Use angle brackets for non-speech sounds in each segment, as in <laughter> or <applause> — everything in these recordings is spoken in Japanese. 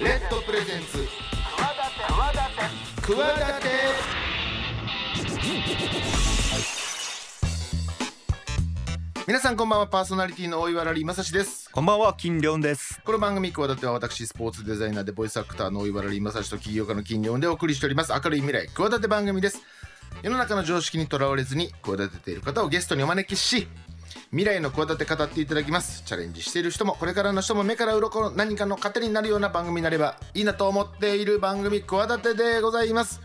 レッドプレゼンツ。企て皆さんこんばんは。パーソナリティの大岩良理正史です。こんばんは。金良です。この番組企ては私スポーツデザイナーでボイスアクターの大岩良理正史と起業家の金良でお送りしております。明るい未来企て番組です。世の中の常識にとらわれずに企てている方をゲストにお招きし未来の企て語っていただきます。チャレンジしている人もこれからの人も目から鱗の何かの糧になるような番組になればいいなと思っている番組企てでございます。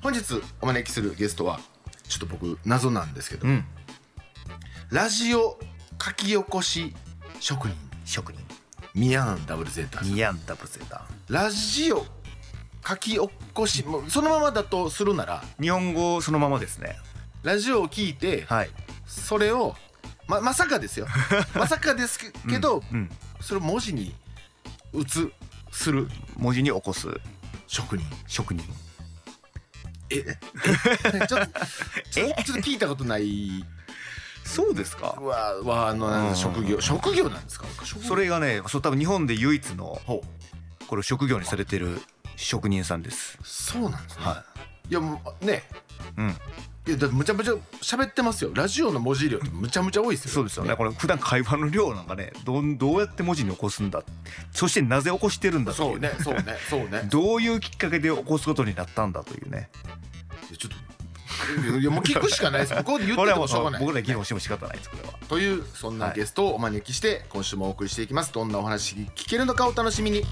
本日お招きするゲストはちょっと僕謎なんですけど、ん。ラジオ書き起こし職人。職人。ミヤンダブルゼータさん。ニアンダブルゼータラジオ書き起こしもうそのままだとするなら。日本語そのままですね。ラジオを聞いてはい。それをままさかですよ。<laughs> まさかですけけど、うんそれを文字に打つする。文字に起こす職人。職人。ええちょっとちょっと聞いたことない。そうですか？わわあの職業職業なんですか？それがねそう多分日本で唯一のこれ職業にされてる職人さんです。そうなんですね、、はいやもうね。いうん。いやだってむちゃむちゃ喋ってますよ。ラジオの文字量ってむちゃむちゃ多いですよ。そうですよね。これ普段会話の量なんかねどんどうやって文字に起こすんだそしてなぜ起こしてるんだっていそうねそうねそうね。<laughs> どういうきっかけで起こすことになったんだというね。いやちょっといやもう聞くしかないです。ここで言っててこれはもうもしょうがない。僕ら議論しても仕方ないですこれは。というそんなゲストをお招きして今週もお送りしていきます。どんなお話聞けるのかお楽しみに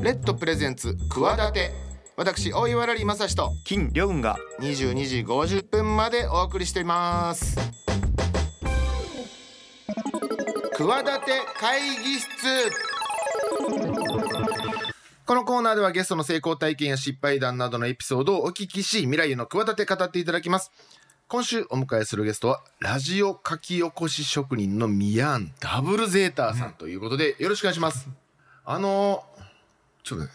レッドプレゼンツ企て私大岩良理正史と金良雲が。22時50分までお送りしています。企て会議室。このコーナーではゲストの成功体験や失敗談などのエピソードをお聞きし未来への企て語っていただきます。今週お迎えするゲストはラジオ書き起こし職人のミヤンダブルゼーターさんということでよろしくお願いします。あのちょっとね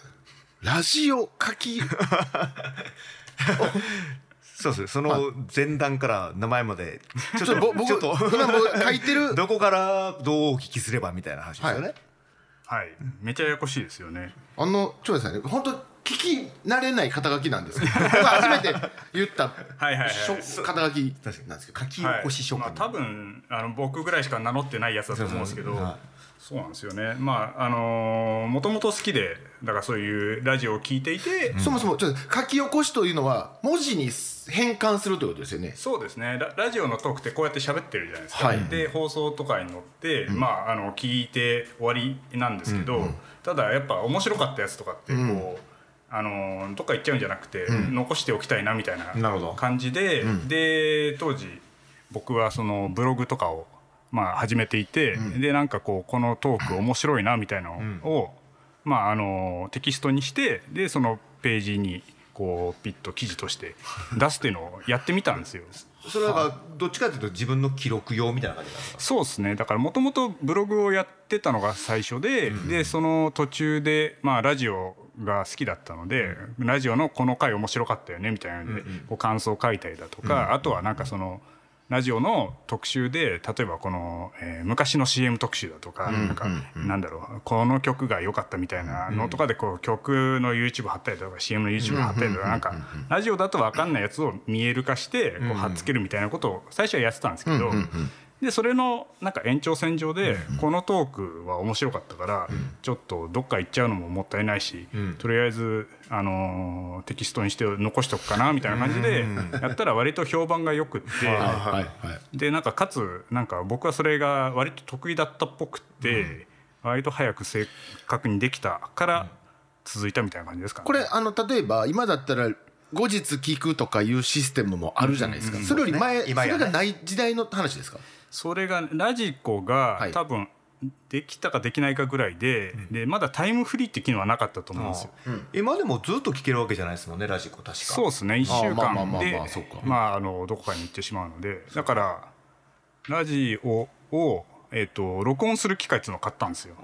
ラジオ書き？<laughs> そうですその前段から名前までちょっとぼ僕ちょっと。今もう書いてる？<laughs> どこからどうお聞きすればみたいな話ですよね、はい、めちゃややこしいですよね。あのちょっとですね。本当聞き慣れない肩書きなんですけど <laughs> 僕が初めて言ったはいはいはい。肩書きなんですけど書き起はい。こし職人、まあ、多分あの僕ぐらいしか名乗ってないやつだと思うんですけどそうなんですよね。まああのもともと好きでだからそういうラジオを聞いていて、そもそもちょっと書き起こしというのは文字に変換するということですよね。そうですね。ララジオのトークってこうやって喋ってるじゃないですか、はい。で放送とかに乗って、まああの聞いて終わりなんですけど、ただやっぱ面白かったやつとかってこう、あのどっか行っちゃうんじゃなくて、残しておきたいなみたいなるなほど。感じで、で当時僕はそのブログとかをまあ始めていて、でなんかこうこのトーク面白いなみたいなのを、まああのテキストにしてでそのページにこうピッと記事として出すっていうのをやってみたんですよ。それはどっちかというと自分の記録用みたいな感じなんですか？そうですね。だからもともとブログをやってたのが最初で、でその途中で、まあ、ラジオが好きだったので、ラジオのこの回面白かったよねみたいなので、こう感想を書いたりだとか、あとはなんかそのラジオの特集で例えばこの、えー昔の CM 特集だとか,、なんかなんだろうこの曲が良かったみたいなのとかでこう曲の YouTube 貼ったりとか CM の YouTube 貼ったりとかなんかラジオだと分かんないやつを見える化してこう貼っつけるみたいなことを最初はやってたんですけど。でそれのなんか延長線上でこのトークは面白かったからちょっとどっか行っちゃうのももったいないしとりあえずあのーテキストにして残しとくかなみたいな感じでやったら割と評判がよくってでなんかかつなんか僕はそれが割と得意だったっぽくって割と早く正確にできたから続いたみたいな感じですかね。これあの例えば今だったら後日聞くとかいうシステムもあるじゃないですか、それより前、それがない時代の話ですか？それがラジコがはい。多分できたかできないかぐらいで,、でまだタイムフリーって機能はなかったと思うんですよ。今でもずっと聞けるわけじゃないですもんねラジコ確か。そうですね。1週間でまあああのどこかに行ってしまうので。だからラジオを、えっと録音する機械っていうのを買ったんですよ。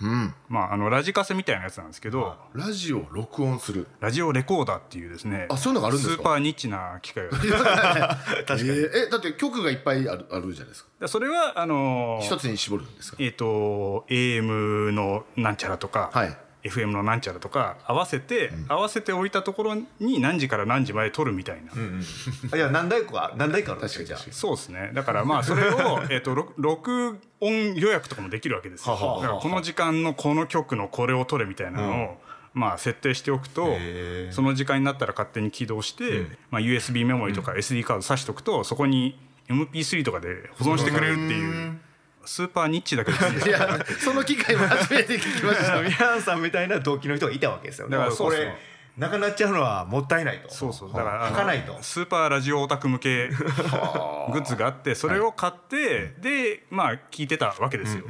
うん。うんまあ、あのラジカセみたいなやつなんですけど、ラジオを録音する。ラジオレコーダーっていうですねあそういうのがあるんですか？スーパーニッチな機械が。<laughs> <laughs> 確かに、えーえだって曲がいっぱいあるあるじゃないですか。でそれはあのー一つに絞るんですか？えっ、と AM のなんちゃらとか、はい FM のなんちゃらとか合わせて、合わせておいたところに何時から何時まで撮るみたいな、あいや何台か何台かあるんですよじゃあ。そうですね。だからまあそれを、<laughs> えー、と録録音予約とかもできるわけですよ。はははだからこの時間のこの曲のこれを撮れみたいなのを、まあ、設定しておくとその時間になったら勝手に起動して、まあ、USB メモリとか SD カード挿しておくとそこに MP3 とかで保存してくれるっていうスーパーニッチだけどいやその機会も初めて聞きました。ミランさんみたいな動機の人がいたわけですよだからそれなくなっちゃうのはもったいないと。そうそうだから書かないと。スーパーラジオオタク向けグッズがあってそれを買って、でまあ聞いてたわけですよ。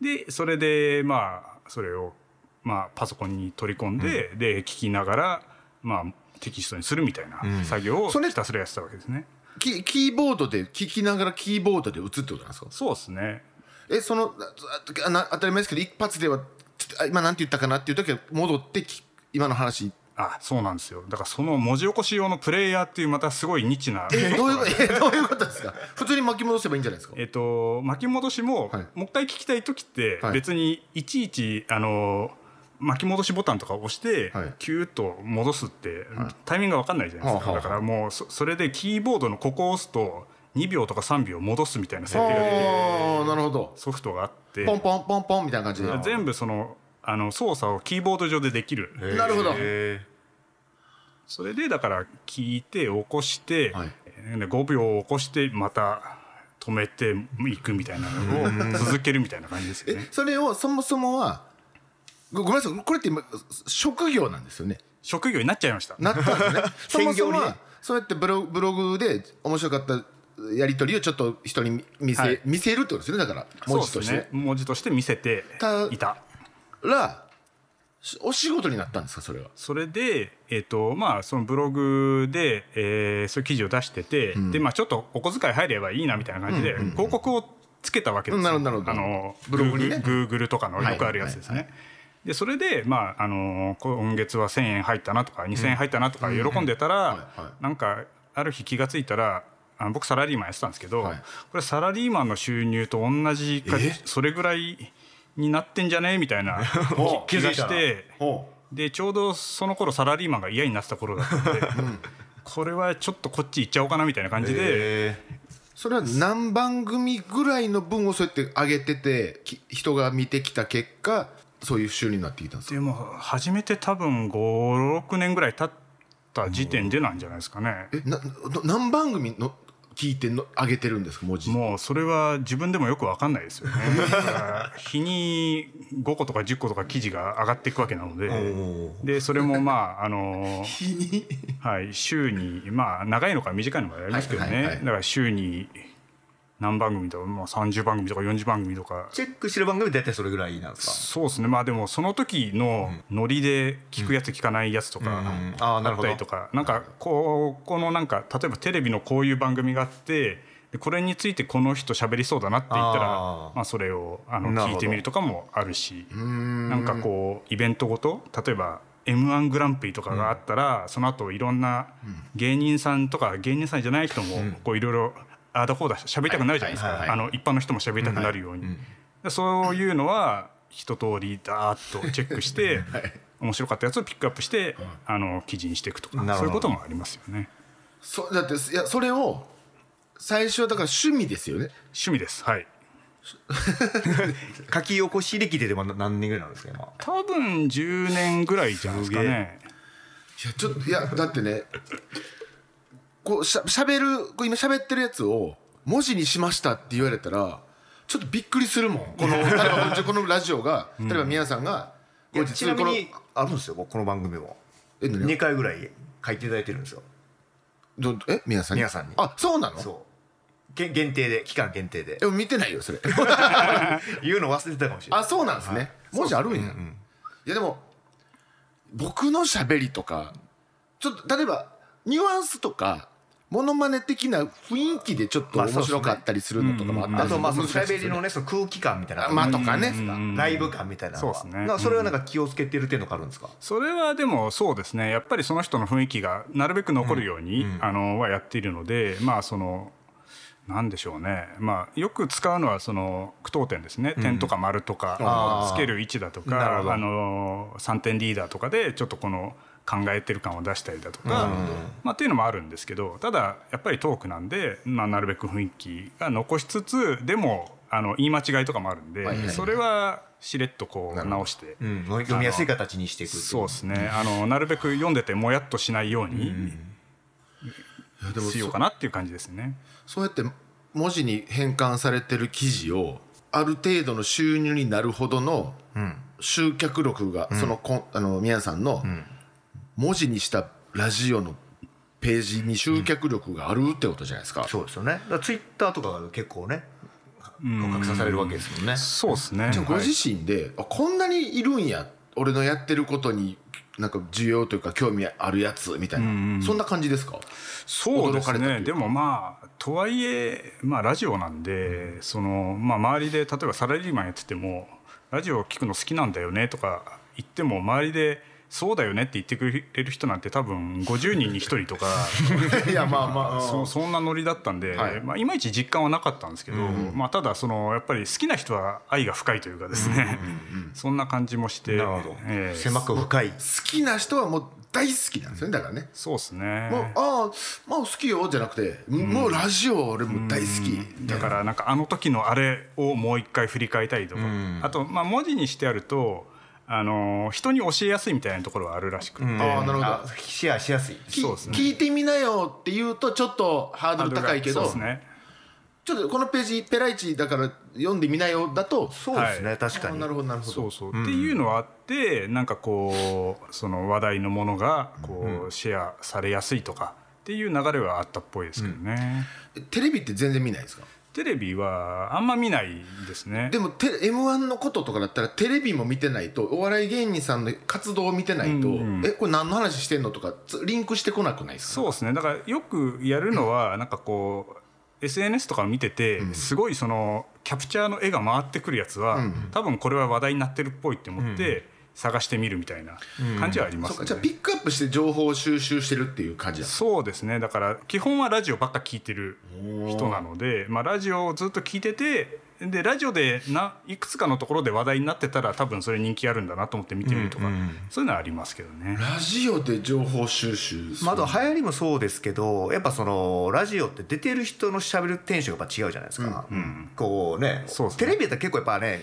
でそれでまあそれをまあパソコンに取り込んで、で聞きながらまあテキストにするみたいな作業をそれひたすらやってたわけですね。キキーボードで聞きながらキーボードで打つってことなんですか？そうですね。えそのあ当たり前ですけど一発ではちょっとあ今なんて言ったかなっていう時は戻ってき今の話。あそうなんですよ。だからその文字起こし用のプレイヤーっていうまたすごいニッチなえ <laughs> どういうえどういうことですか？普通に巻き戻せばいいんじゃないですか？えっと巻き戻しも、はい。もう一回聞きたい時ってはい。別にいちいちあの巻き戻しボタンとか押して、はい。キューッと戻すって、タイミングが分かんないじゃないですか、だからもうそそれでキーボードのここを押すと2秒とか3秒戻すみたいな設定ができるなるほど。ソフトがあって。ポンポンポンポンみたいな感じで全部そのあの操作をキーボード上でできる。なるほど。へそれでだから聞いて起こして、はい。で5秒起こしてまた止めていくみたいなのを続けるみたいな感じですよね。えそれをそもそもはごごめんなさい。これって今職業なんですよね。職業になっちゃいました。なったんですね。<laughs> そもそもそうやってブロブログで面白かったやり取りをちょっと人に見せ,、はい。見せるってことですよね。だから文字として、ね、文字として見せてたいた。らしお仕事になったんですかそれは？それで、えっとまあ、そのブログで、えーそういう記事を出してて、でまあ、ちょっとお小遣い入ればいいなみたいな感じで、広告をつけたわけですよ、うん。あのブログにね。グーグルとかのよくあるやつですね。はいでそれで、まあ、あの今月は1,000円入ったなとか2,000円入ったなとか喜んでたら、はいはい。なんかある日気がついたらあの僕サラリーマンやってたんですけど、はい。これサラリーマンの収入と同じかえ？それぐらいになってんじゃね？みたいな気気がして。ほでちょうどその頃サラリーマンが嫌になってた頃だったんで、これはちょっとこっち行っちゃおうかなみたいな感じで、えそれは何番組ぐらいの分をそうやって上げててき人が見てきた結果そういう収入になってきたんですか？でも始めて多分56年ぐらい経った時点でなんじゃないですかね。えなな何番組の聞いての上げてるんですか？文字もうそれは自分でもよく分かんないですよね。<laughs> 日に5個とか10個とか記事が上がっていくわけなのででそれもまああの日にはい、週にまあ長いのか短いのかありますけどね、はいはいはいだから週に何番組とか、まあ、30番組とか40番組とか。チェックしてる番組大体それぐらいなんですか？そうですね。まあでもその時のノリで聞くやつ聞かないやつとかん。あったりとか。なんかこうこのなんか例えばテレビのこういう番組があってでこれについてこの人喋りそうだなって言ったらまあ、それをあの聞いてみるとかもあるしなんかこうイベントごと例えば m 1グランプリとかがあったら、その後いろんな芸人さんとか芸人さんじゃない人もこういろいろああだこうだ喋りたくなるじゃないですはいはいかあの一般の人も喋りたくなるように、でそういうのは一通りダーッとチェックして、<laughs> 面白かったやつをピックアップして、あの記事にしていくとかそういうこともありますよね。そだっていやそれを最初はだから趣味ですよね。趣味です。はい。<laughs> 書き起こし歴ででも何年ぐらいなんですか今？多分10年ぐらいじゃないですかね。いやちょっといやだってねこうしゃしゃべるこう今しゃべってるやつを文字にしましたって言われたらちょっとびっくりするもん。この <laughs> 例えばこのラジオが例えば皆さんが後日ちなみにあるんですよこの番組も。え何2回ぐらい書いていただいてるんですよ。どえ皆さんに？皆さんに。あそうなの？そう。げ限定で期間限定で。え見てないよそれ。<laughs> 言うの忘れてたかもしれない。あそうなんですね。文字あるんや、いやでも僕のしゃべりとかちょっと例えばニュアンスとかモノマネ的な雰囲気でちょっと面白かったりするのとかもあったりあとまあその喋りのねその空気感みたいなまあとかね。ライブ感みたいなそうですね。それはなんか気をつけてるっていうのがあるんですか？それはでもそうですね。やっぱりその人の雰囲気がなるべく残るように、あのはやっているのでまあそのなんでしょうね、まあ、よく使うのはその句読点ですね、点とか丸とかつける位置だとかあの3点リーダーとかでちょっとこの考えてる感を出したりだとか、まあ、っていうのもあるんですけどただやっぱりトークなんで、まあ、なるべく雰囲気が残しつつでもあの言い間違いとかもあるんで、はいはいそれはしれっとこう直して。うん。読みやすい形にしていくっていそうですね。あのなるべく読んでてもやっとしないようにしようかなっていう感じですね。そうやって文字に変換されてる記事をある程度の収入になるほどの集客力が、そのこんあの宮さんの文字にしたラジオのページに集客力があるってことじゃないですか。そうですよね。だツイッターとかが結構ね拡散されるわけですもんね。そうですね。じゃあごはい。自身で、あこんなにいるんや俺のやってることになんか需要というか興味あるやつみたいな、そんな感じですか？そうですね。でもまあとはいえ、まあ、ラジオなんで、そのまあ、周りで例えばサラリーマンやっててもラジオ聞くの好きなんだよねとか言っても周りでそうだよねって言ってくれる人なんて多分50人に1人とか <laughs> いやまあまあそそんなノリだったんで、はい。いまあ、いまいち実感はなかったんですけど、まあ、ただそのやっぱり好きな人は愛が深いというかですね、<laughs> そんな感じもしてなるほど、ええ。狭く深い。好きな人はもう大好きなんですよねだからね。そうですね。もうああまあ好きよじゃなくて、もうラジオ俺も大好き、だからなんかあの時のあれをもう一回振り返りたいとか、あとまあ文字にしてあるとあの人に教えやすいみたいなところはあるらしくて、ああなるほど。あシェアしやすい。きそうですね。聞いてみなよって言うとちょっとハードル高いけど、そうですね。ちょっとこのページペライチだから読んでみなよだとそうですね、はい。あ確かに。なるほどなるほど。そうそう、っていうのはあってなんかこうその話題のものがこうシェアされやすいとかっていう流れはあったっぽいですけどね、テレビって全然見ないですか？テレビはあんま見ないですね。でもテ m 1のこととかだったらテレビも見てないとお笑い芸人さんの活動を見てないと、えこれ何の話してんのとかつリンクしてこなくないですか？そうですね。だからよくやるのは <laughs> なんかこう SNS とか見ててすごいそのキャプチャーの絵が回ってくるやつは多分これは話題になってるっぽいって思って探してみるみたいな感じはありますね。そうか。じゃあピックアップして情報を収集してるっていう感じだそうですね。だから基本はラジオばっか聞いてる人なので、まあ、ラジオをずっと聞いててでラジオでないくつかのところで話題になってたら多分それ人気あるんだなと思って見てみるとか、そういうのはありますけどね。ラジオで情報収集するまあ、あと流行りもそうですけどやっぱそのラジオって出てる人のしゃべるテンションがやっぱ違うじゃないですか、こうねそうですね。テレビやったら結構やっぱね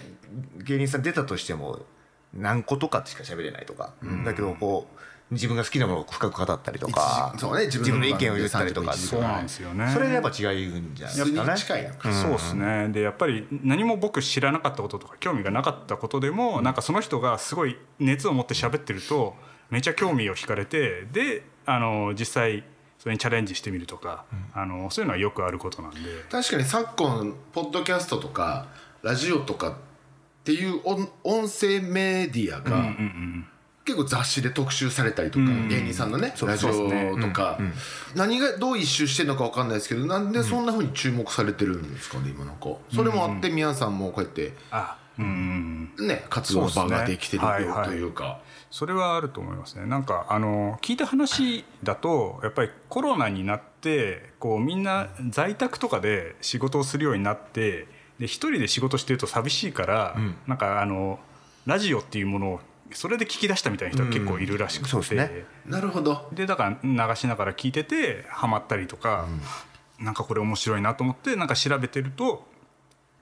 芸人さん出たとしても何個とかしか喋れないとか、だけどこう自分が好きなものを深く語ったりとかそうね自自分の分の意見を言ったりとか。30分そうなんですよね。それでやっぱ違うんじゃないですかね。に近いのかそうですね。でやっぱり何も僕知らなかったこととか興味がなかったことでも、なんかその人がすごい熱を持って喋ってるとめちゃ興味を惹かれてであの実際それにチャレンジしてみるとか、あのそういうのはよくあることなんで。確かに昨今ポッドキャストとかラジオとかっていう音音声メディアが結構雑誌で特集されたりとか、芸人さんのねラジオとか、何がどう一周してるのか分かんないですけどなんでそんなふうに注目されてるんですかね今なんか。それもあって宮さんもこうやってあうんね活動の場ができてるよというか。それはあると思いますね。なんかあの聞いた話だとやっぱりコロナになってこうみんな在宅とかで仕事をするようになってで一人で仕事してると寂しいから、なんかあのラジオっていうものをそれで聞き出したみたいな人が結構いるらしくて、そうですね。なるほど。でだから流しながら聞いててハマったりとか、なんかこれ面白いなと思ってなんか調べてると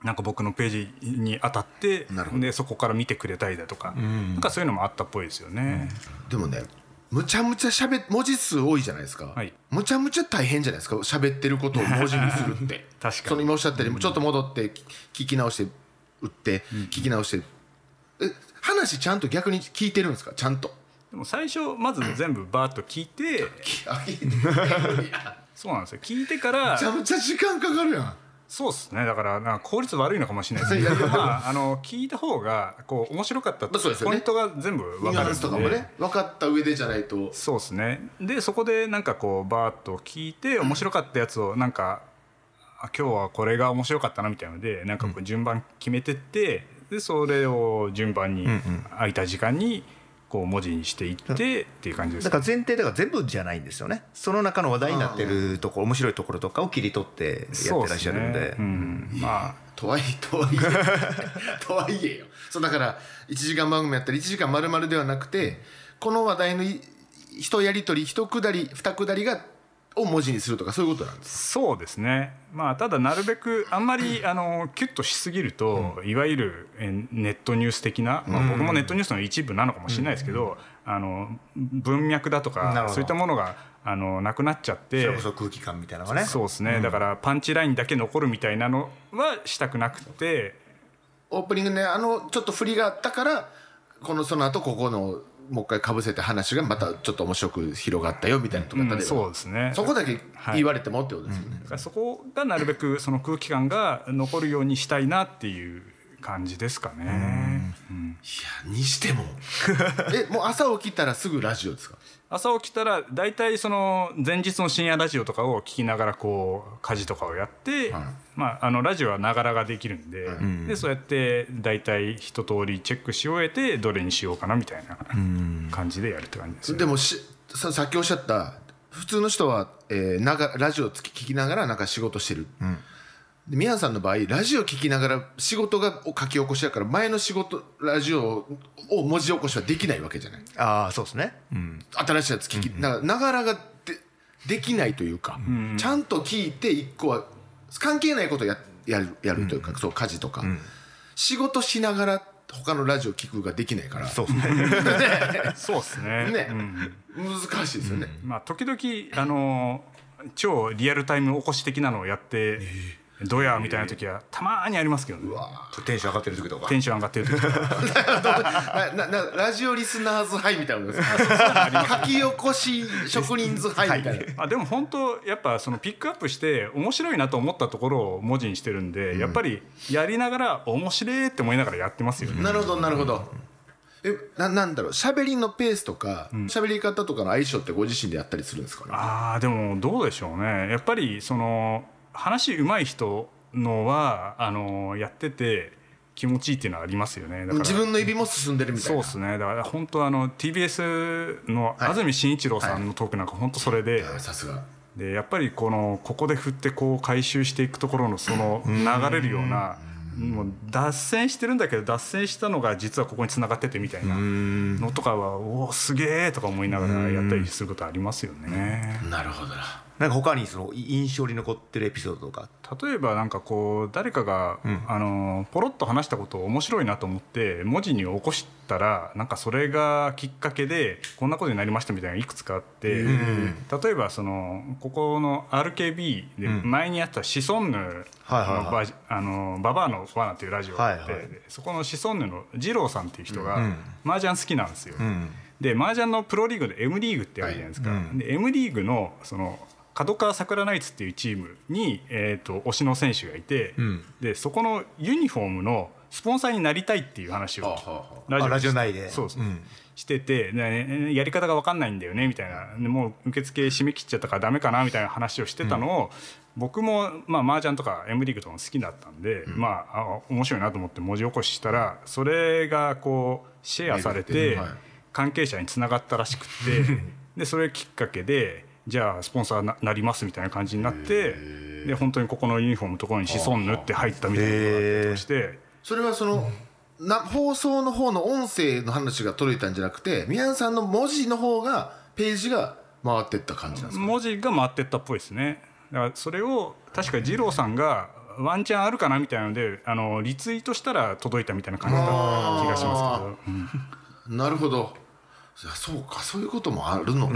なんか僕のページに当たってでそこから見てくれたりだとか、なんかそういうのもあったっぽいですよね。でもねむちゃむちゃしゃべ文字数多いじゃないですか、はい。むちゃむちゃ大変じゃないですか。喋ってることを文字にするって。<laughs> 確かに。その今おっしゃったようにちょっと戻って聞き直して打って聞き直して、え話ちゃんと逆に聞いてるんですか？ちゃんと。でも最初まず全部バーッと聞いて。<laughs> <laughs> そうなんですよ。聞いてから。めちゃむちゃ時間かかるやんそうですね。だからなんか効率悪いのかもしれないです <laughs> けどまああ。の聞いた方がこう面白かったまあそうですよね。ポイントが全部分かるんで。スとかもね分かった上でじゃないと。そうですね。でそこでなんかこうバーッと聞いて面白かったやつをなんかあ今日はこれが面白かったなみたいなのでなんかこう順番決めてってでそれを順番に空いた時間にこう文字にしていってっていう感じですだから前提だから全部じゃないんですよね。その中の話題になってるところ面白いところとかを切り取ってやってらっしゃるんで。ね。うん、まあ。とはいえとはいえ <laughs> とはいえよ。そうだから1時間番組やったら1時間丸々ではなくてこの話題のい一やり取り一くだり二くだりがを文字にするとかそういうことなんですそうですね。まあただなるべくあんまりあのキュッとしすぎると、いわゆるえネットニュース的な、まあ、僕もネットニュースの一部なのかもしれないですけど、あの文脈だとかそういったものがあのなくなっちゃってそれこそ空気感みたいなのがね。そうですね、だからパンチラインだけ残るみたいなのはしたくなくて。オープニングねあのちょっと振りがあったからこのその後ここのもう一回かぶせて話がまたちょっと面白く広がったよみたいなとか、うん例えば。そうですね。そこだけ言われてもってことですよね、だからそこがなるべくその空気感が残るようにしたいなっていう感じですかね。うん。いやにしても。<laughs> えもう朝起きたらすぐラジオですか？朝起きたら大体その前日の深夜ラジオとかを聞きながらこう家事とかをやって、まあ、あのラジオはながらができるんで,、でそうやって大体一通りチェックし終えてどれにしようかなみたいな感じでやるって感じですね。でもしささっきおっしゃった普通の人は、えー、ながラジオをつき聞きながらなんか仕事してる、で宮さんの場合ラジオ聞きながら仕事がを書き起こしやから前の仕事ラジオを文字起こしはできないわけじゃない。ああそうですね。うん。新しいやつ聞き、だからながらがでできないというか、ちゃんと聞いて一個は関係ないことをややるやるというか、そう家事とか、仕事しながら他のラジオ聞くができないから。そうですね。<laughs> そうですね。ね。うん。難しいですよね、まあ、時々あの超リアルタイム起こし的なのをやって、どやみたいな時はたまーにありますけどね。テンション上がってる時とか。テンション上がってる時とか。<laughs> なななラジオリスナーズハイみたいなのです書き起こし職人ズハイみたいな、あでも本当やっぱそのピックアップして面白いなと思ったところを文字にしてるんで、やっぱりやりながら面白いって思いながらやってますよね。なるほどなるほど。えななんだろう。喋りのペースとか喋、り方とかの相性ってご自身でやったりするんですかね？あーでもどうでしょうね。やっぱりその話うまい人のはあのやってて気持ちいいっていうのはありますよね。自分の指も進んでるみたいな。そうですね。だから本当あの TBS の安住紳一郎さんのトークなんか本当それで、あさすが。でやっぱりこのここで振ってこう回収していくところのその流れるようなもう脱線してるんだけど脱線したのが実はここに繋がっててみたいなのとかはおおすげえとか思いながらやったりすることありますよね。なるほどな。なんか他にその印象に残ってるエピソードとか例えばなんかこう誰かが、あのポロッと話したことを面白いなと思って文字に起こしたらなんかそれがきっかけでこんなことになりましたみたいなのがいくつかあって、例えばそのここの RKB で前にやったシソンヌのバジあのババアの罠っていうラジオがあって、そこのシソンヌの二郎さんっていう人が麻雀好きなんですよ。ん。で麻雀のプロリーグで M リーグってあるじゃないですか、で M リーグのその角川桜ナイツっていうチームに、えー、と推しの選手がいて、ん。でそこのユニフォームのスポンサーになりたいっていう話をラジオ内で。そうそう、うん。してて、ね、やり方が分かんないんだよねみたいな。でもう受付締め切っちゃったからダメかなみたいな話をしてたのを、僕もまあ麻雀とか M リーグとかも好きだったんで、まああ面白いなと思って文字起こししたらそれがこうシェアされて、関係者につながったらしくって <laughs> でそれきっかけでじゃあスポンサーななりますみたいな感じになってで本当にここのユニフォームのところに子孫縫って入ったみたいなのがあったりとかして。それはそのな放送の方の音声の話が届いたんじゃなくて宮さんの文字の方がページが回ってった感じなんですか？文字が回ってったっぽいですね。だからそれを確か二郎さんがワンチャンあるかなみたいなのであのリツイートしたら届いたみたいな感じだった気がしますけど、うん。なるほど。いやそうかそういうこともあるのか、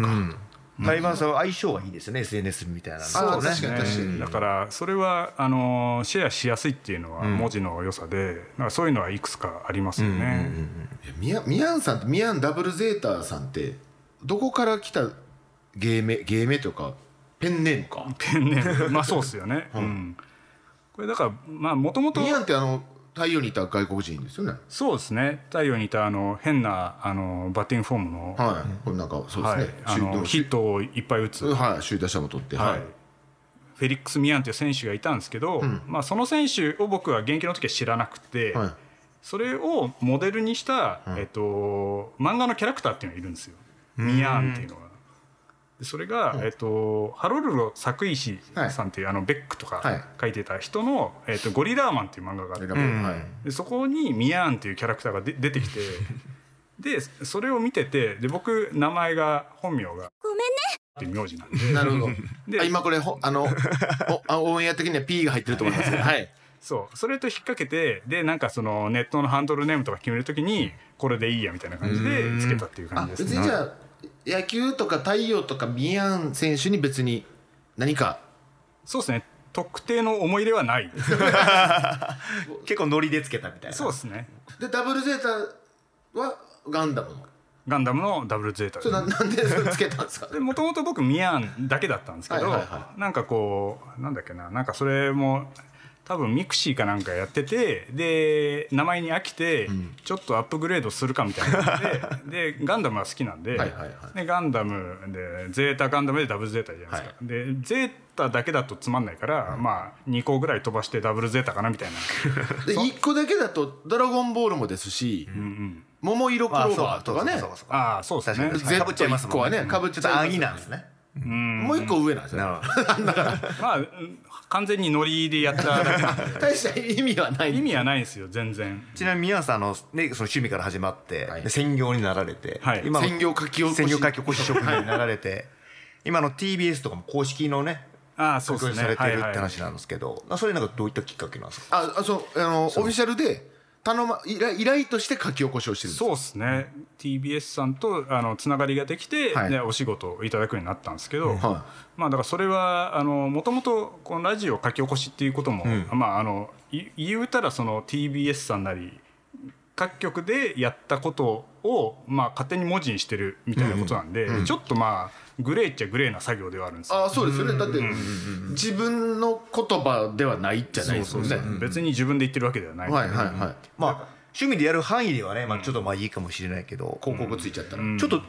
台湾さんは相性がいいですね SNS みたいなの。そうね。確かに確かに。だからそれはあのシェアしやすいっていうのは文字の良さで、だからそういうのはいくつかありますよね。ミヤミヤンさんってミヤンダブルゼータさんってどこから来た芸名芸名というかペンネームか？ペンネーム。まあそうっすよね。うん。これだからまあもともとミヤンってあの太陽にいた外国人ですよね。そうですね。太陽にいたあの変なあのバッティングフォームの,、はい。これなんかそうですはい。ね、あのヒットをいっぱい打つ、はい。首位打者も取ってはい。フェリックス・ミヤンという選手がいたんですけど、まあ、その選手を僕は現役の時は知らなくて、はい。それをモデルにした、えっと、漫画のキャラクターっていうのがいるんですよ。ミヤーンっていうのが。でそれが、えっと、ハロルド作石さんっていう、あのベックとかはい。書いてた人の「えっと、ゴリラーマン」っていう漫画があって、はい。でそこにミヤーンっていうキャラクターがで出てきて <laughs> でそれを見ててで僕名前が本名がごめんね。っていう名字なんでなるほど。であ今これほあのおあオンエア的には P が入ってると思います。け <laughs> どはい。そう。それと引っ掛けてでなんかそのネットのハンドルネームとか決めるときにこれでいいやみたいな感じでつけたっていうあ感じですね。別にじゃあ野球とか太陽とかみやーん選手に別に何か。そうですね。特定の思い入れはない。<laughs> 結構ノリでつけたみたいな。そうですね。でダブルゼータはガンダムの。ガンダムのダブルゼータ。それななんでつけたんですか？でもともと僕みやーんだけだったんですけど、はいはいはなんかこうなんだっけななんかそれも多分ミクシーかなんかやっててで名前に飽きてちょっとアップグレードするかみたいな感じで <laughs> でガンダムは好きなんで,、はいはいはい。でガンダムでゼータガンダムでダブルゼータじゃないですか、でゼータだけだとつまんないから、まあ2個ぐらい飛ばしてダブルゼータかなみたいな。<laughs> で1個だけだと「ドラゴンボール」もですし「桃色クローバー」とかね。そうかそうかああそうですね。確かに。Z 被っちゃいます1個はもんね。ねかぶっちゃったアギなん。ですねもう1個上なんですよなるほど。<laughs> まあうん完全にノリでやっただけ。なんで大した意味はない。意味はないんですよ全然。ちなみに宮さんあの、ね、その趣味から始まって、はい。で専業になられて、はい。今の専業書き起こし。専業書き起こし職人になられて <laughs> 今の TBS とかも公式のねああそうですね。されてるってはいはい話なんですけど、それなんかどういったきっかけなんですか？ああそうあのオフィシャルで頼ま依頼依頼として書き起こしをしてるんですそうですね、TBS さんとあのつながりができて、はい。でお仕事をいただくようになったんですけど、はまあだからそれはもともとこのラジオ書き起こしっていうことも、まああのい言うたらその TBS さんなり各局でやったことを、まあ、勝手に文字にしてるみたいなことなんで、ちょっとまあグレーっちゃグレーな作業ではあるんですよ。あそうですよね。だって自分の言葉ではないじゃないですよね。別に自分で言ってるわけではない。はいはいはい。まあ趣味でやる範囲ではね、まあ、ちょっとまあいいかもしれないけど、広告ついちゃったらちょっと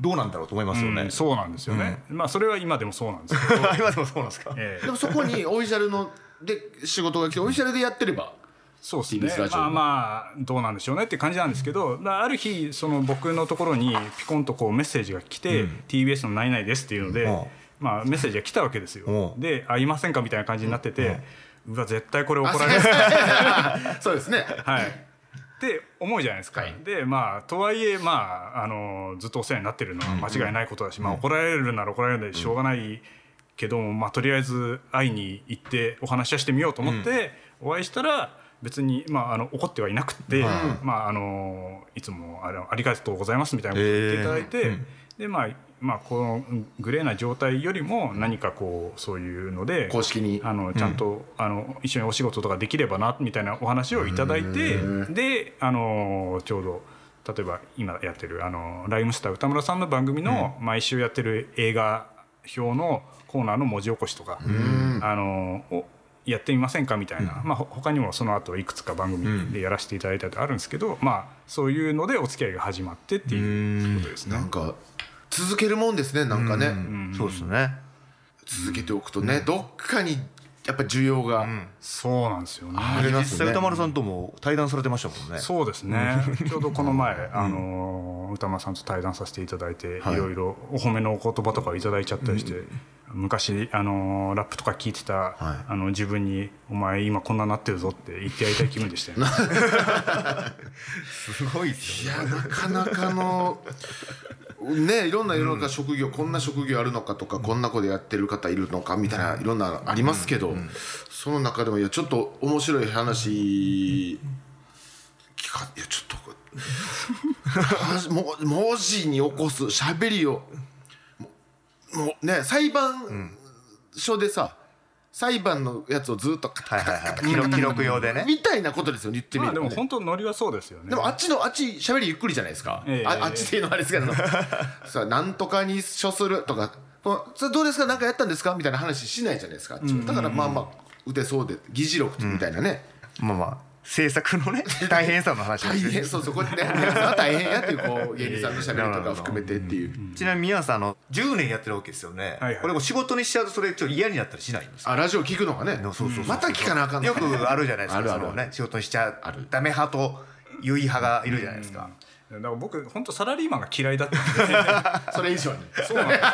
どうなんだろうと思いますよね、うん。そうなんですよね、まあそれは今でもそうなんですけど、<laughs> 今でもそうなんですか、ええ。でもそこにオフィシャルので仕事が来てオフィシャルでやってればそうですね。まあまあどうなんでしょうねって感じなんですけどだある日その僕のところにピコンとこうメッセージが来て、TBS の「何々です」っていうので、うん。まあ、メッセージが来たわけですよ。うん。で「会いませんか?」みたいな感じになってて、うわ絶対これ怒られる。<laughs> そうですね。はい。って思うじゃないですか。でまあとはいえまああのずっとお世話になってるのは間違いないことだし、まあ、怒られるなら怒られるでしょうがないけども、まあ、とりあえず会いに行ってお話はしてみようと思ってお会いしたら別に、まあ、あの怒ってはいなくて、まあ、あのいつもあのありがとうございますみたいなことを言っていただいて、でまあまあ、このグレーな状態よりも何かこうそういうので公式に。あのちゃんと、あの一緒にお仕事とかできればなみたいなお話をいただいてであのちょうど例えば今やってるあのライムスター歌村さんの番組の毎週やってる映画表のコーナーの文字起こしとか、あのをやってみませんか？みたいな、まあ、ほ他にもその後いくつか番組でやらせていただいたりあるんですけど、まあ、そういうのでお付き合いが始まってっていうことですね。なんか続けるもんですねなんかね。そうですね。続けておくとねどっかにやっぱ需要が。そうなんですよね。ありますね。実際歌丸さんとも対談されてましたもんね。そうですね。ちょうどこの前、あの歌間さんと対談させていただいて、はい。いろいろお褒めのお言葉とかいただいちゃったりして。昔あのラップとか聞いてた、はい。あの自分に「お前今こんななってるぞ」って言ってやりたい気分でしたよ。ね。<laughs> すごいですよいやなかなかのねいろんな世の中職業、こんな職業あるのかとかこんなことやってる方いるのかみたいないろんなありますけど、その中でもいやちょっと面白い話聞かいやちょっとも文字に起こす喋りをももうね裁判所でさ、裁判のやつをずっとはいはいはい。記録記録用でねみたいなことですよね。言ってみまあると、ね。でも本当ノリはそうですよね。でもあっちのあっち喋りゆっくりじゃないですか、ええ。ああっちっていうのはあれですけど。<laughs> さあなんとかに処するとか。こうそれどうですか？何かやったんですか？みたいな話しないじゃないですか。あっちは。だからまあまあ打てそうで。議事録みたいなね、まあまあ制作のね <laughs> 大変さの話大変そうそうこうやってね大変やっていうこう芸人さんのしゃべりとか含めてっていう。ちなみに宮さんあの10年やってるわけですよね、はいはい。これも仕事にしちゃうとそれちょっと嫌になったりしないんですか？あラジオ聞くのがねそうそうそうまた聞かなあかんのよくあるじゃないですかあるある。そのね仕事にしちゃある。ダメ派と優位派がいるじゃないですか、だから僕本当サラリーマンが嫌いだったんで。<laughs> それ以上に。そうなんですよ。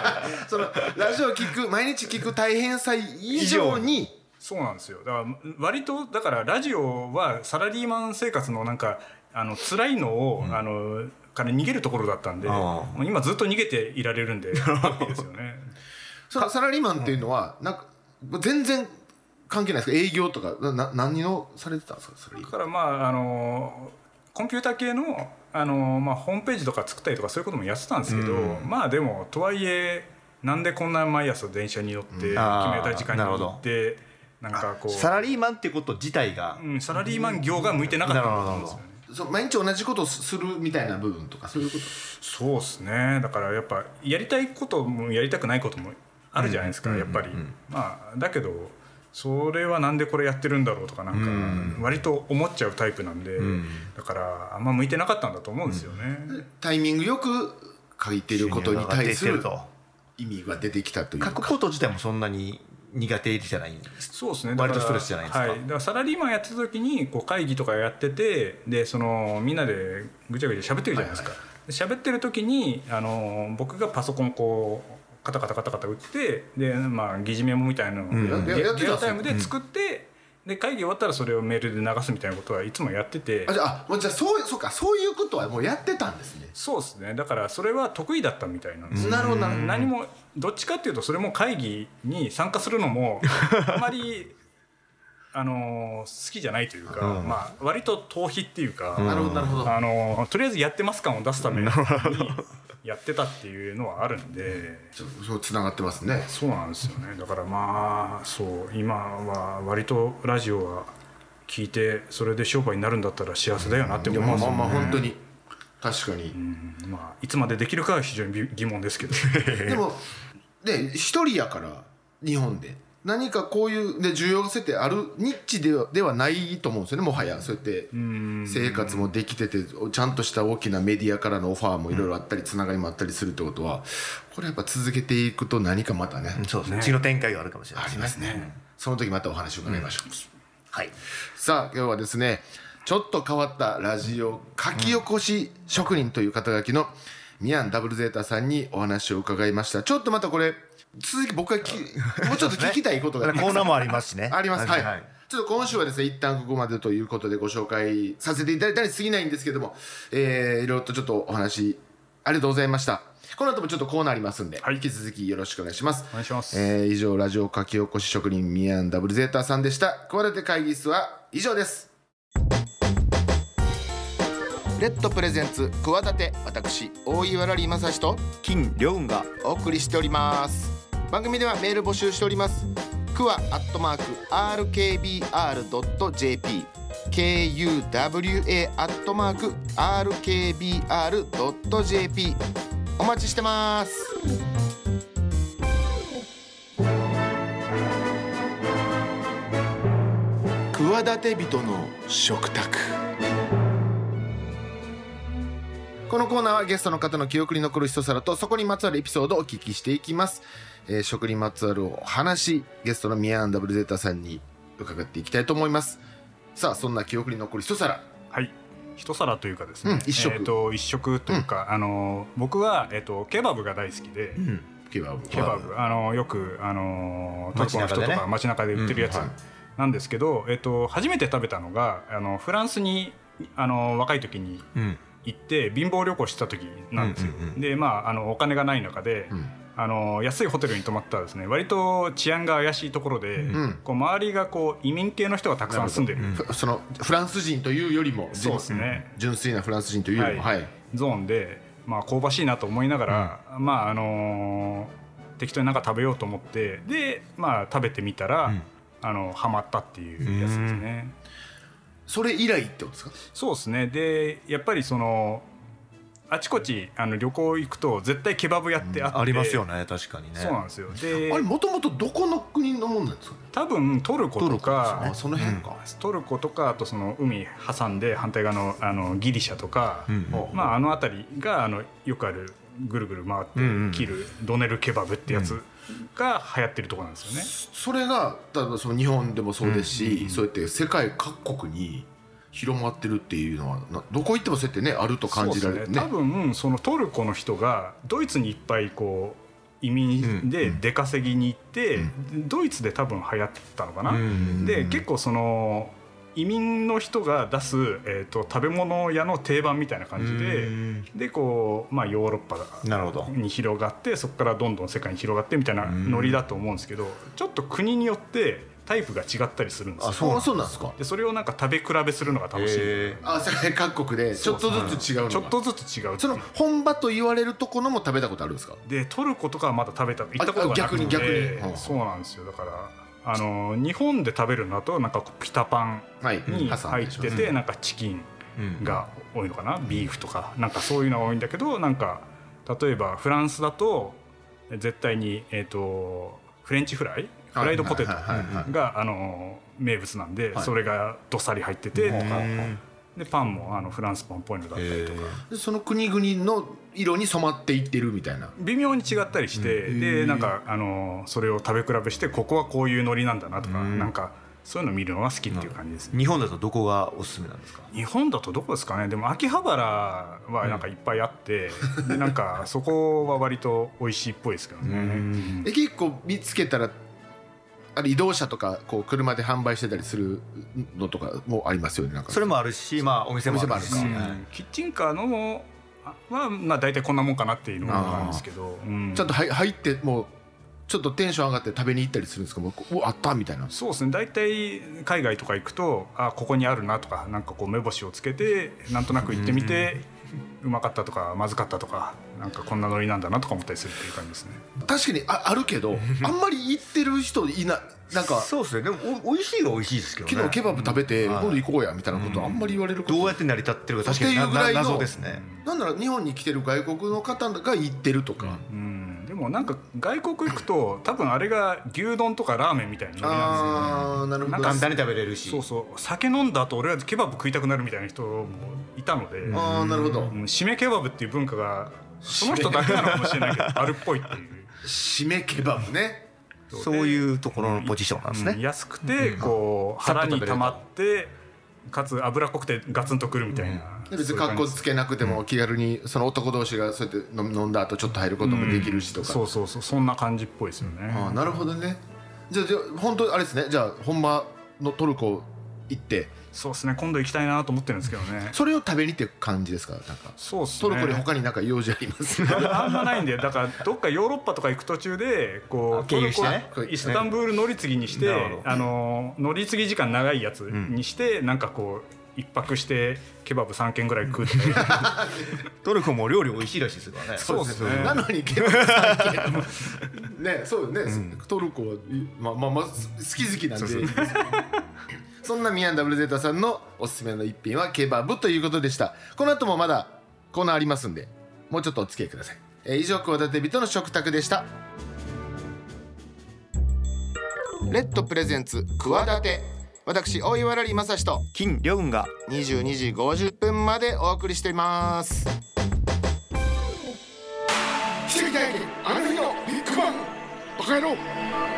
<laughs> そのラジオ聞く毎日聞く大変さ以上にそうなんですよ。だから割とだからラジオはサラリーマン生活のなんかあの辛いのを、あのから逃げるところだったんで今ずっと逃げていられるんでねサラリーマンっていうのはなんか全然関係ないですか営業とかなな何をされてたんですかだからまああのコンピューター系のあの、まあ、ホームページとか作ったりとかそういうこともやってたんですけど、まあでもとはいえなんでこんな毎朝電車に乗って決めた時間に行ってなんかこう。サラリーマンってこと自体が、うん、サラリーマン業が向いてなかった。んだと思うんですよね。そう毎日同じことをするみたいな部分とかそういうこと？そうですね。だからやっぱやりたいこともやりたくないこともあるじゃないですか、やっぱり、まあだけどそれはなんでこれやってるんだろうとかなんか割と思っちゃうタイプなんで、だからあんま向いてなかったんだと思うんですよね、タイミングよく書いてることに対する意味が出てきたというか。書くこと自体もそんなに苦手じゃないんですそうですね。割とストレスじゃないですか？はい、だからサラリーマンやってた時にこう会議とかやっててでそのみんなでぐちゃぐちゃ喋ってるじゃないですか、で喋ってる時にあの僕がパソコンこうカタカタカタカタ打ってでまあ疑似メモみたいなのをん。リアルタイムで作って、で会議終わったらそれをメールで流すみたいなことはいつもやってて。あじゃああもうじゃあそうそうかそういうことはもうやってたんですね。そうですね。だからそれは得意だったみたいなんですよ。なるほどなるほど。何もどっちかっていうとそれも会議に参加するのも <laughs> あまりあの好きじゃないというか、まあ割と逃避っていうか、なるほどなるほど。あのとりあえずやってます感を出すためにやってたっていうのはあるんで。そうつながってますね。そうなんですよね。だからまあそう今は割とラジオは聞いてそれで商売になるんだったら幸せだよなって思いますよね。まあまあ本当に。確かに、うんまあいつまでできるかは非常に疑問ですけど。<laughs> でもで一人やから日本で何かこういうで需要が設定あるニッチではではないと思うんですよねもはやそうやって。生活もできててちゃんとした大きなメディアからのオファーもいろいろあったりつながりもあったりするってことはこれやっぱ続けていくと何かまたね、そうですね。次の展開があるかもしれないありですね。ますね、その時またお話を伺いましょう、はい。さあ今日はですねちょっと変わったラジオ書き起こし職人という肩書きのミアンダブルゼータさんにお話を伺いました。ちょっとまたこれ続き僕がきもうちょっと聞きたいことがコーナーもありますしね。あります。はい、はいちょっと今週はですね一旦ここまでということでご紹介させていただいたに過ぎないんですけども、えーいろいろとちょっとお話ありがとうございました。この後もちょっとコーナーありますんで、はい。引き続きよろしくお願いします。お願いします。えー以上ラジオ書き起こし職人ミアンダブルゼータさんでした。企て会議室は以上です。レッドプレゼンツ企て私大岩良理正史と金良雲がお送りしております番組ではメール募集しております。クワアットマーク RKBR.jp KUWA アットマーク RKBR.jp お待ちしてます。企て人の食卓。このコーナーはゲストの方の記憶に残る一皿とそこにまつわるエピソードをお聞きしていきます、えー食にまつわるお話ゲストのミアンダブルゼータさんに伺っていきたいと思います。さあそんな記憶に残る一皿。はい。一皿というかですね、うん一食えー、と一食というか、あの僕は、えー、とケバブが大好きで、ケバブ。ケバブ。あのよくあのトルコの人とか街中で売ってるやつなんですけど、えっと初めて食べたのがあのフランスにあの若い時にうん行って貧乏旅行した時なんですよ。うんうんでまああのお金がない中で、ん。あの安いホテルに泊まったらですね割と治安が怪しいところで、ん。こう周りがこう移民系の人がたくさん住んでる。ふそのフランス人というよりもそうですね。純粋なフランス人というよりもははい。い、ゾーンで、まあ、香ばしいなと思いながら、まああのー適当になんか食べようと思ってで、まあ、食べてみたら、あのハマったっていうやつですね。それ以来ってことですか？そうですね。でやっぱりそのあちこちあの旅行行くと絶対ケバブやってあって、ありますよね。確かにね。そうなんですよ。であれもともとどこの国のもんなんですか？ね多分トルコとかあその辺か、トルコとかあとその海挟んで反対側のあのギリシャとか、うん。まあ、あの辺りがあのよくあるぐるぐる回ってうんうん。切るドネルケバブってやつが流行ってるところなんですよね。それが例えばその日本でもそうですし、そうやって世界各国に広まってるっていうのはなどこ行ってもそうやってねあると感じられるね。ね多分そのトルコの人がドイツにいっぱいこう移民で出稼ぎに行って、ドイツで多分流行ったのかな。うん。で結構その移民の人が出す、えー、と食べ物屋の定番みたいな感じで、うん。でこう、まあ、ヨーロッパなるほど。に広がってそこからどんどん世界に広がってみたいなノリだと思うんですけどちょっと国によってタイプが違ったりするんですよ。あそうなんですか。でそれをなんか食べ比べするのが楽しい、へあ世界各国でちょっとずつ違うのが。ちょっとずつ違う。その本場と言われるところも食べたことあるんですか？でトルコとかはまだ食べた行ったことがなくて。逆に逆に。うんそうなんですよ。だからあの日本で食べるのだとなんかピタパンはい。に入ってて、うん。なんかチキンうん。が多いのかな、ビーフとか。なんかそういうのが多いんだけどなんか例えばフランスだと絶対に、えー、とフレンチフライ？フライドポテトがあの名物なんで、はい。それがどっさり入っててとか、うんでパンもあのフランスパンっぽいのだったりとか。でその国々の色に染まっていってるみたいな。微妙に違ったりして、でなんかあのそれを食べ比べしてここはこういう海苔なんだなとか、なんかそういうの見るのが好きっていう感じですね。日本だとどこがおすすめなんですか？日本だとどこですかね。でも秋葉原はなんかいっぱいあって、<laughs> でなんかそこは割と美味しいっぽいですけどね、え結構見つけたらあれ移動車とかこう車で販売してたりするのとかもありますよねなんか。それもあるしまあお店もあるし。キッチンカーのもはまあ大体こんなもんかなっていうのがなんですけど、うん。ちゃんと入入ってもうちょっとテンション上がって食べに行ったりするんですか？もうあったみたいな。そうですね。大体海外とか行くとあここにあるなとかなんかこう目星をつけてなんとなく行ってみて、うまかったとかまずかったとかなんかこんなノリなんだなとか思ったりするっていう感じですね。確かにああるけど <laughs> あんまり行ってる人いないなんかそうですね。でもお美味しいは美味しいですけどね。昨日ケバブ食べてはい今度行こうやみたいなことあんまり言われること。どうやって成り立ってるか確かにっていうぐらいのな謎ですね。なんなら日本に来てる外国の方が行ってるとか、うんでもなんか外国行くと多分あれが牛丼とかラーメンみたいなノリなんですよね。ああなるほど。簡単に食べれるし。そうそう。酒飲んだ後俺はケバブ食いたくなるみたいな人もいたので、うんああなるほど。締めケバブっていう文化がその人だけなのかもしれないけどあるっぽいっていう。締めケバブね。そういうところのポジションなんですうんね安くてこう腹に溜まってかつ脂っこくてガツンとくるみたいな、で別に格好つけなくても気軽にその男同士がそうやって飲飲んだ後ちょっと入ることもできるしとか、そうそうそう。そんな感じっぽいですよね、ああなるほどね。じゃあじゃあ本当あれですね。じゃあ本場のトルコ行ってそうですね。今度行きたいなと思ってるんですけどね。それを食べにって感じですか？なんか。そうっすね。トルコに他になんか用事あります？あんまないんで。だからどっかヨーロッパとか行く途中でこう経由して？ねトルコイスタンブール乗り継ぎにして、あの乗り継ぎ時間長いやつにして、なんかこう一泊してケバブ3軒ぐらい食うとか。<laughs> トルコも料理美味しいらしいですからね。そうですね。なのにケバブ3軒ねそうね、トルコはいまあまあまあ好き好きなんでそんなミアンダブルゼータさんのおすすめの一品はケバブということでした。この後もまだコーナーありますんでもうちょっとお付き合いください、えー以上企て人の食卓でした。レッドプレゼンツ企て私大岩良理正史と金良雲が22時50分までお送りしています。奇跡体験あの日のビッグバンバカ野郎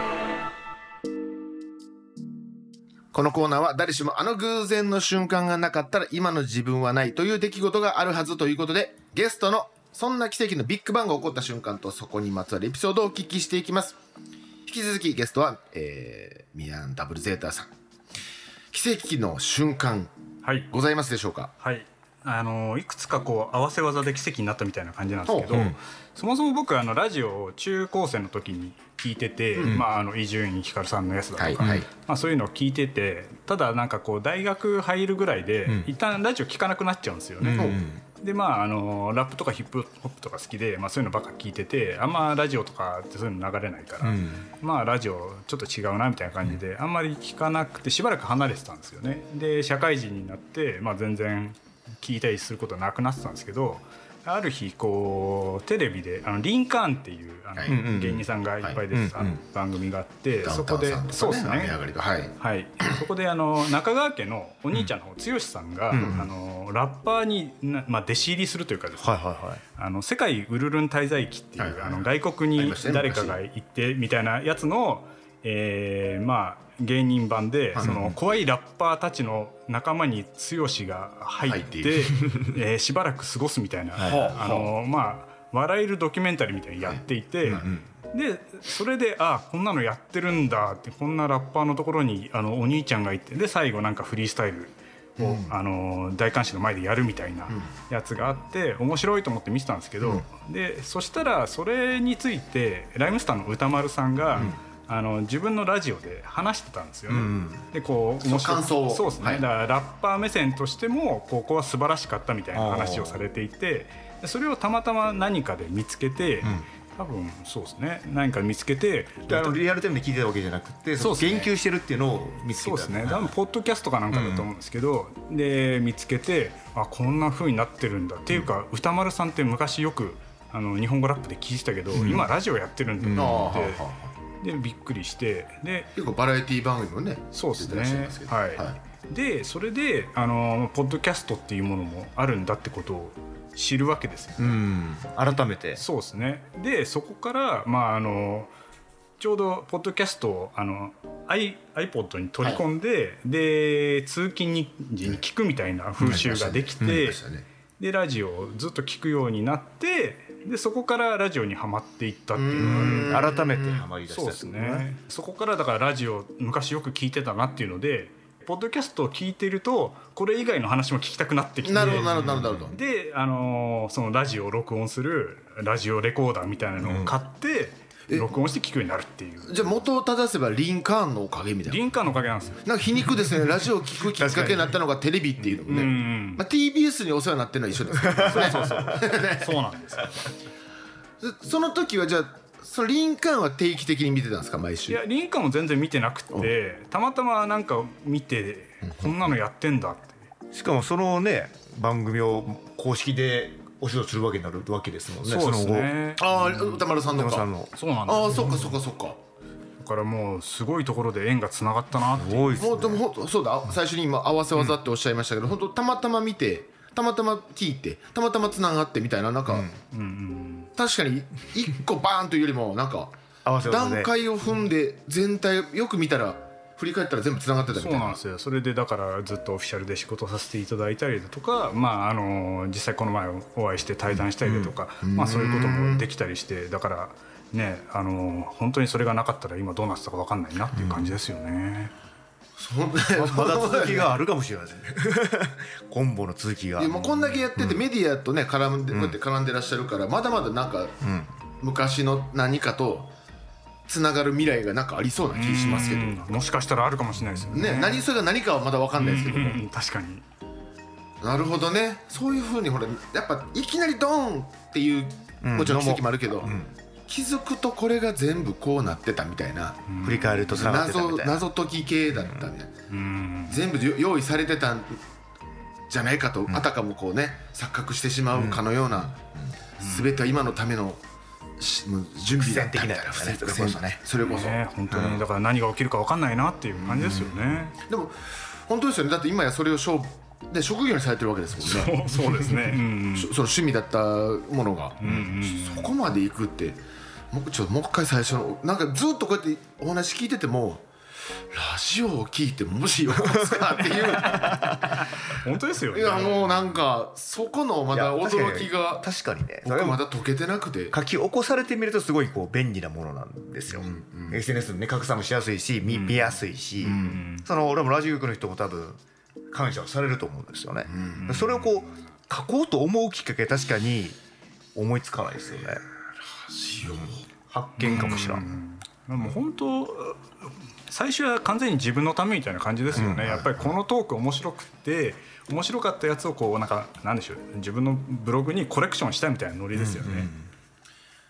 このコーナーは誰しもあの偶然の瞬間がなかったら今の自分はないという出来事があるはずということでゲストのそんな奇跡のビッグバンが起こった瞬間とそこにまつわるエピソードをお聞きしていきます。引き続きゲストは、えー、ミアンダブルゼータさん。奇跡の瞬間はい。ございますでしょうか？はいあのいくつかこう合わせ技で奇跡になったみたいな感じなんですけど、ほうう。ん。そもそも僕あのラジオを中高生の時に聞いてて、まああの伊集院光さんのやつだとか、はい。はい。まあ、そういうのを聞いててただなんかこう大学入るぐらいで、一旦ラジオ聞かなくなっちゃうんですよね。でまああのラップとかヒップホップとか好きで、まあ、そういうのばっか聞いててあんまラジオとかってそういうの流れないから、まあラジオちょっと違うなみたいな感じで、あんまり聞かなくてしばらく離れてたんですよね。で社会人になって、まあ、全然聞いたりすることはなくなってたんですけどある日こうテレビであのリンカーンっていうあのはい。芸人さんがいっぱい出てた番組があってそこでそうですかね。はい。はい、そこであの中川家のお兄ちゃんの方剛さんが、あのラッパーにな、まあ、弟子入りするというかですね、あの世界ウルルン滞在記っていう、あの外国に誰かが行ってみたいなやつの、えーまあ芸人版で、その怖いラッパーたちの仲間に剛が入って <laughs> えーしばらく過ごすみたいな、はい。あのまあ笑えるドキュメンタリーみたいにやっていて、でそれであこんなのやってるんだってこんなラッパーのところにあのお兄ちゃんがいてで最後なんかフリースタイルを、あの大観衆の前でやるみたいなやつがあって面白いと思って見てたんですけど、でそしたらそれについてライムスターの歌丸さんが、あの自分のラジオで話してたんですよね。でこう面白い感想を。そうですね、はい。だからラッパー目線としてもここは素晴らしかったみたいな話をされていてでそれをたまたま何かで見つけて、多分そうですね。何か見つけてリアルタイムで聞いてたわけじゃなくてそうね。言及してるっていうのを見つけた。そうですね。多分ポッドキャストかなんかだと思うんですけど、で見つけてあこんな風になってるんだ。っていうか、歌丸さんって昔よくあの日本語ラップで聞いてたけど、今ラジオやってるんだと思って、でびっくりしてで結構バラエティ番組もねそうですね。ますけど。はい、でそれであのポッドキャストっていうものもあるんだってことを知るわけですよ、うん。改めて。そうですね。でそこからまああのちょうどポッドキャストをあの i iPod に取り込んで、で通勤に時に聞くみたいな風習ができて、でラジオをずっと聞くようになってでそこからラジオにはまっていったっていう。の改めてハマりだしたそうですね。そこからだからラジオ昔よく聞いてたなっていうのでポッドキャストを聞いてるとこれ以外の話も聞きたくなってきて。なるほどなるほどなるほど。で、あのーそのラジオを録音するラジオレコーダーみたいなのを買って、え録音して聞くようになるっていう。じゃあ元を正せばリンカーンのおかげみたいな。リンカーンのおかげなんですよ。なんか皮肉ですね。ラジオを聞くきっかけになったのがテレビっていうのもね、うんまあ、TBS にお世話になってるのは一緒ですけどねそうそうそう。<laughs> なんですよ。そその時はじゃあそのリンカーンは定期的に見てたんですか毎週？いやリンカーンも全然見てなくてたまたまなんか見てこんなのやってんだって。しかもそのね番組を公式でお仕事するわけになるわけですもんね。そうですの後。ねああ歌丸さんのか。山さんの。そうなんああそっかそっかそっか。だからもうすごいところで縁がつながったなっていう。多いですね。もそうだ。最初に今合わせ技っておっしゃいましたけど、本当たまたま見てたまたま聞いてたまたまつながってみたいななんか、確かに一個バーンというよりもなんか合わせ技で。段階を踏んで全体よく見たら振り返ったら全部つながってたみたいな。そうなんですよ。それでだからずっとオフィシャルで仕事させていただいたりだとか、まあ、あの実際この前お会いして対談したりだとか、まあ、そういうこともできたりしてだからねあの本当にそれがなかったら今どうなってたか分かんないなっていう感じですよね。まだ続きがあるかもしれないですねコンボの続きが。もうこんだけやっててメディアとね絡んでこうやって絡んでらっしゃるからまだまだなんか昔の何かとつながる未来がなんかありそうな気しますけど。うんもしかしたらあるかもしれないですよね。ね何それが何かはまだ分かんないですけど。もうん確かに。なるほどね。そういうふうにほらやっぱいきなりドーンっていうもちろん奇跡もあるけど、気づくとこれが全部こうなってたみたいな、振り返ると謎謎解き系だったみたいな、うん。全部用意されてたんじゃないかと、あたかもこうね錯覚してしまうかのような、全ては今のための準備だったみたいなそれこそねそれこそ、ね本当に。だから何が起きるか分かんないなっていう感じですよね。でも本当ですよね。だって今やそれを勝負で職業にされてるわけですもんね。そうそうですね。うん。しその趣味だったものが、そこまでいくってもうちょっともう一回最初のなんかずっとこうやってお話聞いててもラジオを聞いてもしよこすかっていう。<laughs> 本当ですよね。いやもうなんかそこのまだ驚きが確かにね。僕まだ解けてなくて。書き起こされてみるとすごいこう便利なものなんですよ、SNS のね拡散もしやすいし見,、見やすいし、その俺もラジオ局の人も多分感謝されると思うんですよね、それをこう書こうと思うきっかけ確かに思いつかないですよね。発見かもしらん、もう本当最初は完全に自分のためみたいな感じですよね、やっぱりこのトーク面白くて面白かったやつをこうなんかなんでしょう。自分のブログにコレクションしたいみたいなノリですよね、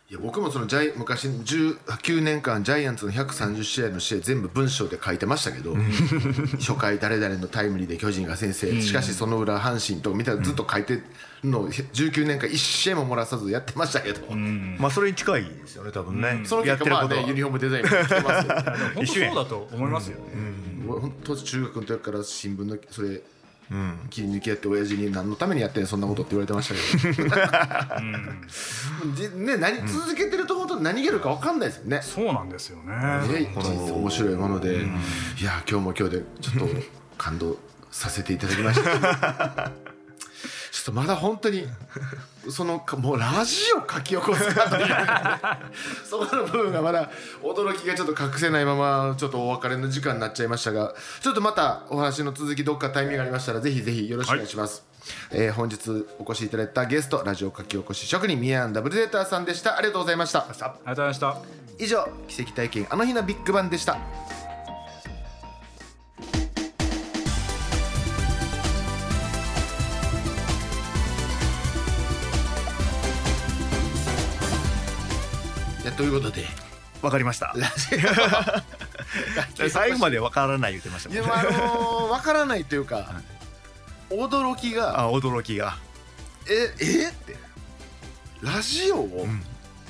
いや僕もそのジャイ昔19年間ジャイアンツの130試合の試合全部文章で書いてましたけど <laughs> 初回誰々のタイムリーで巨人が先制。しかしその裏阪神とかみたいなずっと書いてるのを19年間1試合も漏らさずやってましたけど、まあそれに近いですよね多分ね、その結果まあねユニフォームデザインもしてますけど <laughs> 本当そうだと思いますよね、俺本当中学の時から新聞のそれ、切り抜きやって親父に何のためにやってんのそんなことって言われてましたけど、<laughs> じね、何続けてると本当何言えるか分かんないですよね。そうなんですよね。ね、面白いもので、いや今日も今日でちょっと感動させていただきました。<laughs> ちょっとまだ本当に <laughs> そのかもうラジオ書き起こすかという。<laughs> そこの部分がまだ驚きがちょっと隠せないままちょっとお別れの時間になっちゃいましたがちょっとまたお話の続きどっかタイミングがありましたらぜひぜひよろしくお願いします、えー本日お越しいただいたゲストラジオ書き起こし職人ミヤンダブルデーターさんでした。ありがとうございました。ありがとうございました。以上奇跡体験あの日のビッグバンでしたということで。わかりました。<laughs> 最後までわからない言ってましたもんね。でもあのー、<laughs> 分からないというか、驚きが。あ驚きが「ええ？って。ラジオを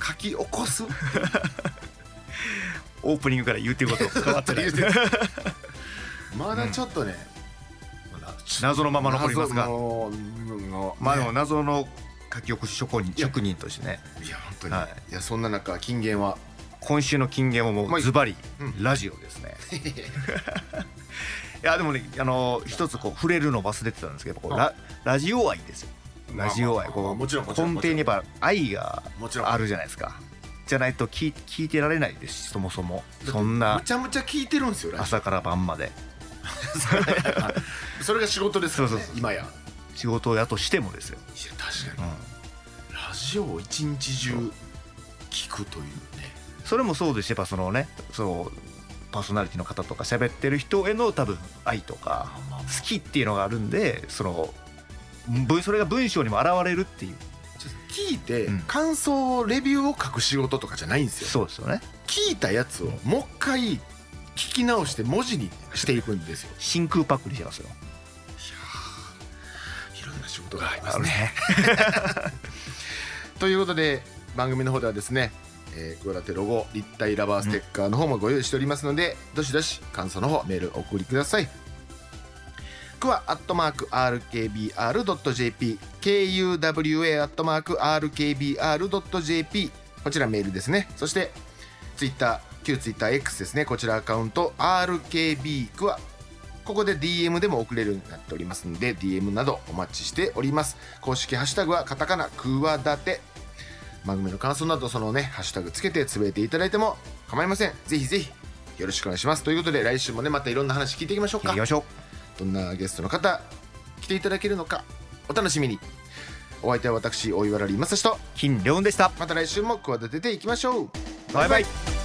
書き起こす、<laughs> オープニングから言ってること変わってないまだちょっとね、まだ謎のまま残りますが。まあでもね謎の書き起こし職人職人としてね。いや本当に、、はい。やそんな中金言は。今週の金言はもまあうズバリうん。ラジオですね。<laughs> いやでもねあの一つこう触れるの忘れてたんですけどこうララジオ愛ですよ。ラジオ愛。こう根底にやっぱ愛がもちろん。あるじゃないですか。じゃないと聞い聞いてられないですしそもそも。そんなむちゃむちゃ聞いてるんですよ朝から晩まで。オ <laughs> それが仕事ですから、ね、今や仕事やとしてもですよ、確かに、うん、ラジオを一日中聞くというね。それもそうですしやっぱそのねそうパーソナリティの方とか喋ってる人への多分愛とか好きっていうのがあるんでそのぶそれが文章にも現れるっていう。聞いて、うん。感想レビューを書く仕事とかじゃないんですよ。そうですよね。聞いたやつをもう一回聞き直して文字にしていくんですよ。真空パックにしてますよな仕事がありますね。<laughs> ということで番組の方ではですねえー、クワラテロゴ立体ラバーステッカーの方もご用意しておりますので、どしどし感想の方メールお送りください。クワアットマーク RKBR.jp KUWA アットマーク RKBR.jp こちらメールですね。そしてツイッター旧ツイッター X ですね。こちらアカウント RKB クワここで DM でも送れるようになっておりますので DM などお待ちしております。公式ハッシュタグはカタカナクワダテ。番組の感想などそのねハッシュタグつけてつぶやいていただいても構いません。ぜひぜひよろしくお願いします。ということで来週もねまたいろんな話聞いていきましょうか。行きましょう。どんなゲストの方来ていただけるのかお楽しみに。お相手は私大岩良理正史と金良でした。また来週も企てていきましょう。バイバイ